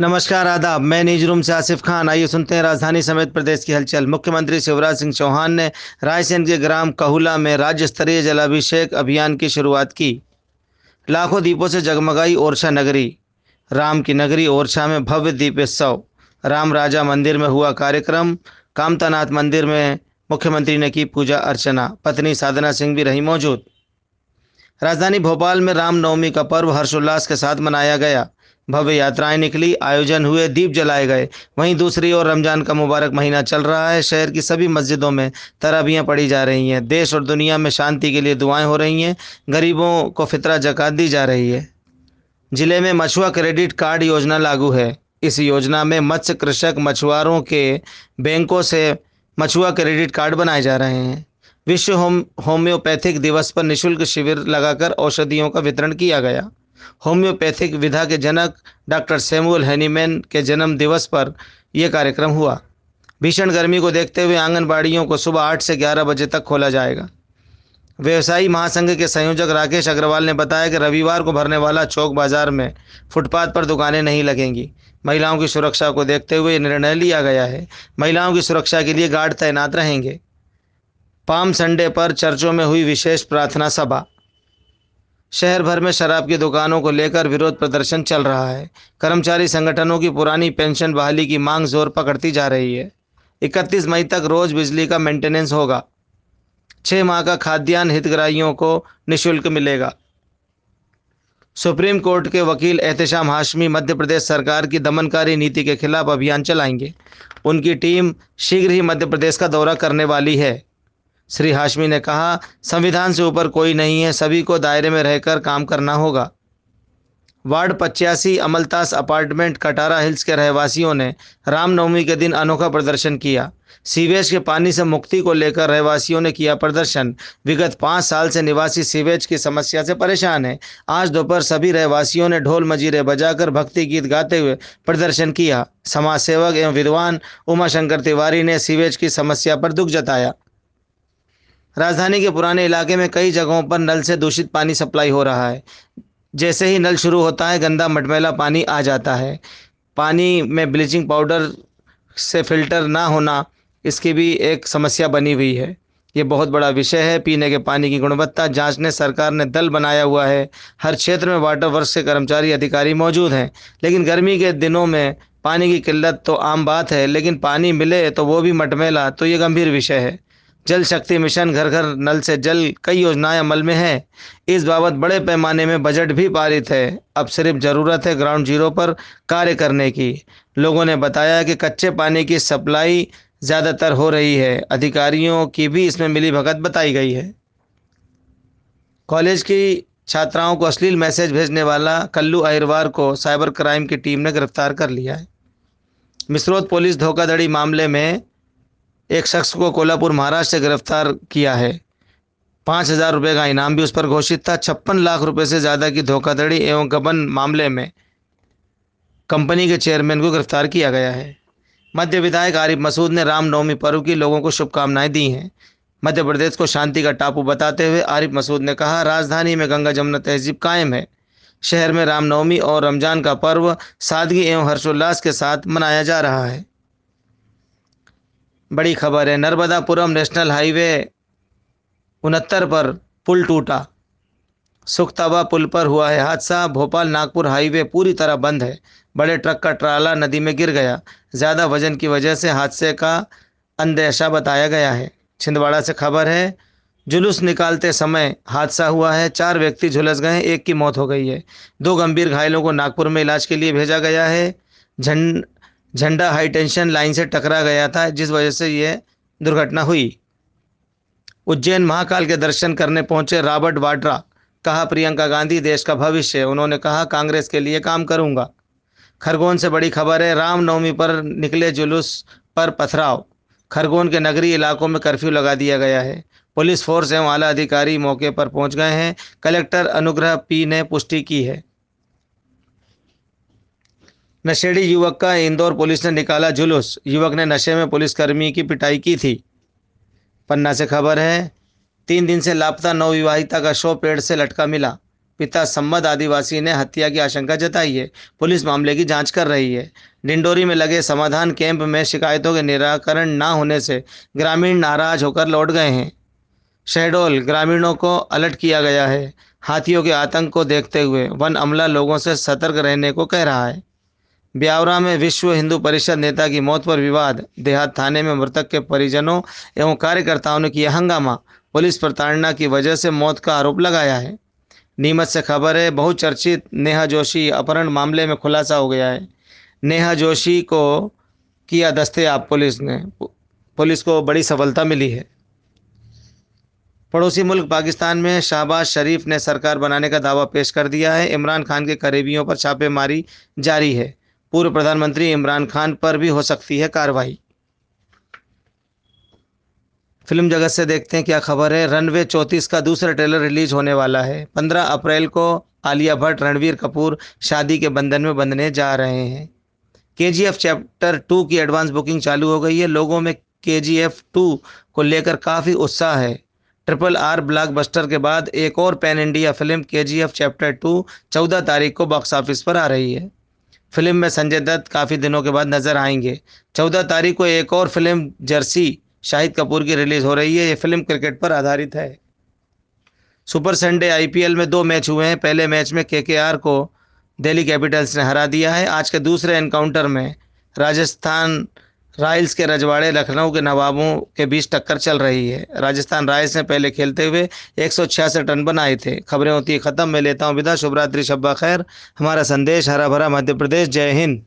नमस्कार, आदाब। मैं न्यूज़ रूम से आसिफ खान। आइए सुनते हैं राजधानी समेत प्रदेश की हलचल। मुख्यमंत्री शिवराज सिंह चौहान ने रायसेन के ग्राम कहुला में राज्य स्तरीय जलाभिषेक अभियान की शुरुआत की। लाखों दीपों से जगमगाई ओरछा नगरी। राम की नगरी ओरछा में भव्य दीपोत्सव। राम राजा मंदिर में हुआ कार्यक्रम। कामतानाथ मंदिर में मुख्यमंत्री ने की पूजा अर्चना। पत्नी साधना सिंह भी रही मौजूद। राजधानी भोपाल में रामनवमी का पर्व हर्षोल्लास के साथ मनाया गया। भव्य यात्राएँ निकली, आयोजन हुए, दीप जलाए गए। वहीं दूसरी ओर रमज़ान का मुबारक महीना चल रहा है। शहर की सभी मस्जिदों में तराबियाँ पढ़ी जा रही हैं। देश और दुनिया में शांति के लिए दुआएँ हो रही हैं। गरीबों को फितरा जक़ात दी जा रही है। ज़िले में मछुआ क्रेडिट कार्ड योजना लागू है। इस योजना में मत्स्य कृषक मछुआरों के बैंकों से मछुआ क्रेडिट कार्ड बनाए जा रहे हैं। विश्व होम, होम्योपैथिक दिवस पर निशुल्क शिविर लगाकर औषधियों का वितरण किया गया। होम्योपैथिक विधा के जनक डॉक्टर सैमुअल हैनीमैन के जन्म दिवस पर यह कार्यक्रम हुआ। भीषण गर्मी को देखते हुए आंगनबाड़ियों को सुबह आठ से ग्यारह बजे तक खोला जाएगा। व्यवसायी महासंघ के संयोजक राकेश अग्रवाल ने बताया कि रविवार को भरने वाला चौक बाज़ार में फुटपाथ पर दुकानें नहीं लगेंगी। महिलाओं की सुरक्षा को देखते हुए निर्णय लिया गया है। महिलाओं की सुरक्षा के लिए गार्ड तैनात रहेंगे। पाम संडे पर चर्चों में हुई विशेष प्रार्थना सभा। शहर भर में शराब की दुकानों को लेकर विरोध प्रदर्शन चल रहा है। कर्मचारी संगठनों की पुरानी पेंशन बहाली की मांग ज़ोर पकड़ती जा रही है। 31 मई तक रोज बिजली का मेंटेनेंस होगा। छः माह का खाद्यान्न हितग्राहियों को निशुल्क मिलेगा। सुप्रीम कोर्ट के वकील एहतशाम हाशमी मध्य प्रदेश सरकार की दमनकारी नीति के खिलाफ अभियान चलाएँगे। उनकी टीम शीघ्र ही मध्य प्रदेश का दौरा करने वाली है। श्री हाशमी ने कहा, संविधान से ऊपर कोई नहीं है, सभी को दायरे में रहकर काम करना होगा। वार्ड पचासी अमलतास अपार्टमेंट, कटारा हिल्स के रहवासियों ने रामनवमी के दिन अनोखा प्रदर्शन किया। सीवेज के पानी से मुक्ति को लेकर रहवासियों ने किया प्रदर्शन। विगत पाँच साल से निवासी सीवेज की समस्या से परेशान है। आज दोपहर सभी रहवासियों ने ढोल मजीरे बजाकर भक्ति गीत गाते हुए प्रदर्शन किया। समाज सेवक एवं विद्वान उमाशंकर तिवारी ने सीवेज की समस्या पर दुख जताया। राजधानी के पुराने इलाके में कई जगहों पर नल से दूषित पानी सप्लाई हो रहा है। जैसे ही नल शुरू होता है, गंदा मटमैला पानी आ जाता है। पानी में ब्लीचिंग पाउडर से फ़िल्टर ना होना इसकी भी एक समस्या बनी हुई है। ये बहुत बड़ा विषय है। पीने के पानी की गुणवत्ता जांचने सरकार ने दल बनाया हुआ है। हर क्षेत्र में वाटर वर्क्स के कर्मचारी, अधिकारी मौजूद हैं। लेकिन गर्मी के दिनों में पानी की किल्लत तो आम बात है, लेकिन पानी मिले तो वो भी मटमेला तो ये गंभीर विषय है। जल शक्ति मिशन घर घर नल से जल, कई योजनाएँ अमल में हैं। इस बाबत बड़े पैमाने में बजट भी पारित है। अब सिर्फ़ ज़रूरत है ग्राउंड ज़ीरो पर कार्य करने की। लोगों ने बताया कि कच्चे पानी की सप्लाई ज़्यादातर हो रही है। अधिकारियों की भी इसमें मिली भगत बताई गई है। कॉलेज की छात्राओं को अश्लील मैसेज भेजने वाला कल्लू अहिरवार को साइबर क्राइम की टीम ने गिरफ़्तार कर लिया है। मिसरोद पुलिस धोखाधड़ी मामले में एक शख्स को कोल्हापुर महाराष्ट्र से गिरफ़्तार किया है। पाँच हज़ार रुपये का इनाम भी उस पर घोषित था। छप्पन लाख रुपए से ज़्यादा की धोखाधड़ी एवं गबन मामले में कंपनी के चेयरमैन को गिरफ़्तार किया गया है। मध्य विधायक आरिफ मसूद ने रामनवमी पर्व की लोगों को शुभकामनाएँ दी हैं। मध्य प्रदेश को शांति का टापू बताते हुए आरिफ मसूद ने कहा, राजधानी में गंगा जमुना तहजीब कायम है। शहर में रामनवमी और रमज़ान का पर्व सादगी एवं हर्षोल्लास के साथ मनाया जा रहा है। बड़ी खबर है। नर्मदापुरम नेशनल हाईवे उनहत्तर पर पुल टूटा। सुखताबा पुल पर हुआ है हादसा। भोपाल नागपुर हाईवे पूरी तरह बंद है। बड़े ट्रक का ट्राला नदी में गिर गया। ज़्यादा वज़न की वजह से हादसे का अंदेशा बताया गया है। छिंदवाड़ा से खबर है, जुलूस निकालते समय हादसा हुआ है। चार व्यक्ति झुलस गए, एक की मौत हो गई है। दो गंभीर घायलों को नागपुर में इलाज के लिए भेजा गया है। झंड झंडा हाई टेंशन लाइन से टकरा गया था, जिस वजह से यह दुर्घटना हुई। उज्जैन महाकाल के दर्शन करने पहुँचे रॉबर्ट वाड्रा। कहा, प्रियंका गांधी, देश का भविष्य। उन्होंने कहा, कांग्रेस के लिए काम करूँगा। खरगोन से बड़ी खबर है, रामनवमी पर निकले जुलूस पर पथराव। खरगोन के नगरीय इलाकों में कर्फ्यू लगा दिया गया है। पुलिस फोर्स एवं आला अधिकारी मौके पर पहुँच गए हैं। कलेक्टर अनुग्रह पी ने पुष्टि की है। नशेड़ी युवक का इंदौर पुलिस ने निकाला जुलूस। युवक ने नशे में पुलिसकर्मी की पिटाई की थी। पन्ना से खबर है, तीन दिन से लापता नवविवाहिता का शव पेड़ से लटका मिला। पिता सम्मद आदिवासी ने हत्या की आशंका जताई है। पुलिस मामले की जाँच कर रही है। डिंडोरी में लगे समाधान कैंप में शिकायतों के निराकरण न होने से ग्रामीण नाराज़ होकर लौट गए हैं। शहडोल ग्रामीणों को अलर्ट किया गया है। हाथियों के आतंक को देखते हुए वन अमला लोगों से सतर्क रहने को कह रहा है। ब्यावरा में विश्व हिंदू परिषद नेता की मौत पर विवाद, देहात थाने में मृतक के परिजनों एवं कार्यकर्ताओं ने किया हंगामा, पुलिस प्रताड़ना की वजह से मौत का आरोप लगाया है। नीमच से खबर है, बहुचर्चित नेहा जोशी अपहरण मामले में खुलासा हो गया है। नेहा जोशी को किया दस्तेयाब, पुलिस ने, पुलिस को बड़ी सफलता मिली है। पड़ोसी मुल्क पाकिस्तान में शहबाज शरीफ ने सरकार बनाने का दावा पेश कर दिया है। इमरान खान के करीबियों पर छापेमारी जारी है। पूर्व प्रधानमंत्री इमरान खान पर भी हो सकती है कार्रवाई। फ़िल्म जगत से देखते हैं क्या खबर है। रनवे चौंतीस का दूसरा ट्रेलर रिलीज़ होने वाला है। पंद्रह अप्रैल को आलिया भट्ट, रणवीर कपूर शादी के बंधन में बंधने जा रहे हैं। K G F chapter two की एडवांस बुकिंग चालू हो गई है। लोगों में के जी एफ़ टू को लेकर काफ़ी उत्साह है। ट्रिपल आर ब्लॉकबस्टर के बाद एक और पैन इंडिया फ़िल्म के जी एफ़ चैप्टर टू चौदह तारीख को बॉक्स ऑफ़िस पर आ रही है। फ़िल्म में संजय दत्त काफ़ी दिनों के बाद नज़र आएँगे। चौदह तारीख को एक और फ़िल्म, जर्सी, शाहिद कपूर की रिलीज़ हो रही है। ये फ़िल्म क्रिकेट पर आधारित है। सुपर संडे आईपीएल में दो मैच हुए हैं। पहले मैच में केकेआर को दिल्ली कैपिटल्स ने हरा दिया है। आज के दूसरे एनकाउंटर में राजस्थान रॉयल्स के रजवाड़े लखनऊ के नवाबों के बीच टक्कर चल रही है। राजस्थान रॉयल्स ने पहले खेलते हुए एक सौ छियासठ रन बनाए थे। खबरें होती है ख़त्म। मैं लेता हूँ विदा। शुभरात्रि, शब्बा खैर। हमारा संदेश, हरा भरा मध्य प्रदेश। जय हिंद।